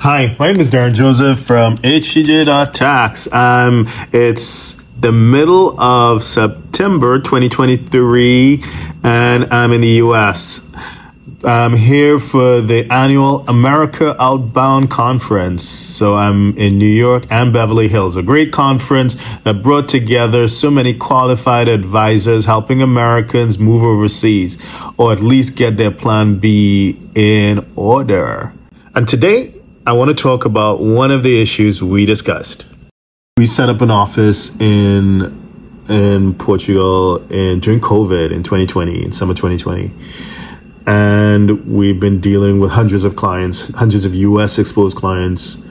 Hi, my name is Derren Joseph from HTJ.tax. Um, it's the middle of September 2023, and I'm in the US. I'm here for the annual America Outbound Conference. So I'm in New York and Beverly Hills, a great conference that brought together so many qualified advisors helping Americans move overseas or at least get their plan B in order. And today, I want to talk about one of the issues we discussed. We set up an office in in Portugal in during COVID in 2020, in summer 2020. And we've been dealing with hundreds of clients, hundreds of US exposed clients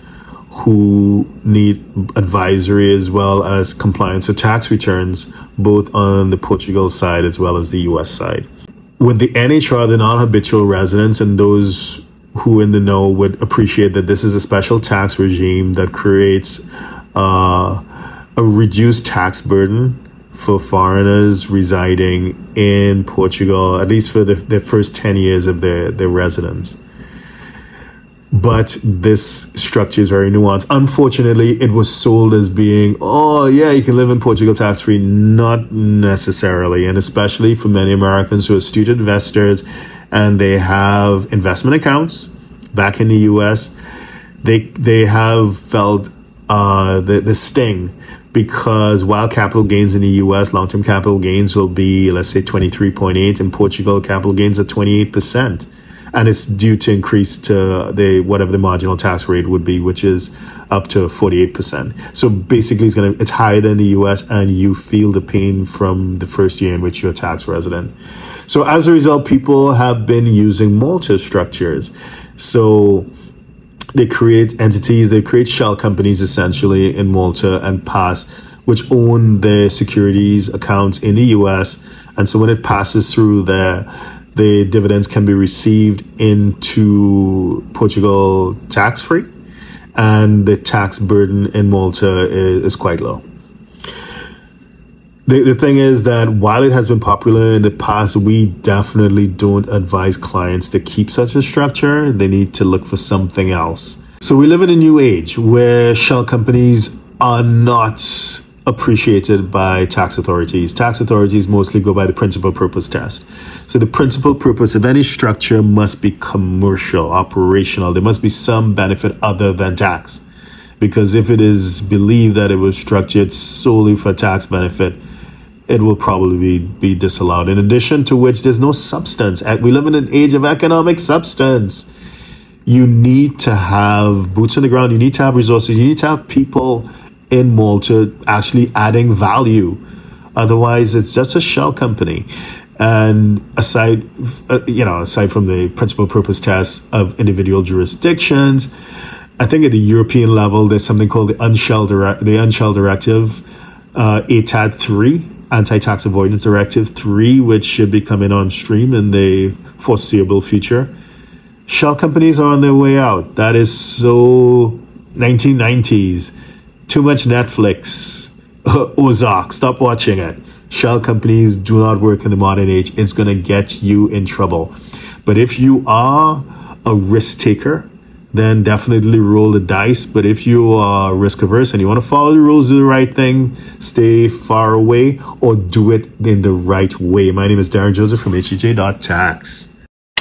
who need advisory as well as compliance or tax returns, both on the Portugal side as well as the US side. With the NHR, the non habitual residents, and those who in the know would appreciate that this is a special tax regime that creates uh, a reduced tax burden for foreigners residing in Portugal, at least for the, first 10 years of their, their residence. But this structure is very nuanced. Unfortunately, it was sold as being, oh, yeah, you can live in Portugal tax free. Not necessarily. And especially for many Americans who are astute investors and they have investment accounts back in the US, they they have felt uh, the the sting because while capital gains in the US, long term capital gains will be let's say twenty three point eight, in Portugal capital gains are twenty eight percent, and it's due to increase to the whatever the marginal tax rate would be, which is up to forty eight percent. So basically, it's gonna it's higher than the US, and you feel the pain from the first year in which you're a tax resident. So as a result, people have been using Malta structures. So they create entities, they create shell companies essentially in Malta and pass, which own their securities accounts in the US. And so when it passes through there, the dividends can be received into Portugal tax free, and the tax burden in Malta is, is quite low. The, the thing is that while it has been popular in the past, we definitely don't advise clients to keep such a structure. They need to look for something else. So we live in a new age where shell companies are not appreciated by tax authorities. Tax authorities mostly go by the principal purpose test. So the principal purpose of any structure must be commercial, operational. There must be some benefit other than tax. Because if it is believed that it was structured solely for tax benefit, it will probably be, disallowed. In addition to which, there's no substance. We live in an age of economic substance. You need to have boots on the ground. You need to have resources. You need to have people in Malta actually adding value. Otherwise, it's just a shell company. And aside, uh, you know, aside from the principal purpose test of individual jurisdictions, I think at the European level, there's something called the Unshell, Direct, the Unshell Directive, uh, ATAD 3, Anti-Tax Avoidance Directive 3, which should be coming on stream in the foreseeable future. Shell companies are on their way out. That is so 1990s. Too much Netflix. Ozark, stop watching it. Shell companies do not work in the modern age. It's going to get you in trouble. But if you are a risk taker, then definitely roll the dice. But if you are risk averse and you want to follow the rules, do the right thing, stay far away, or do it in the right way. My name is Derren Joseph from HTJ.tax.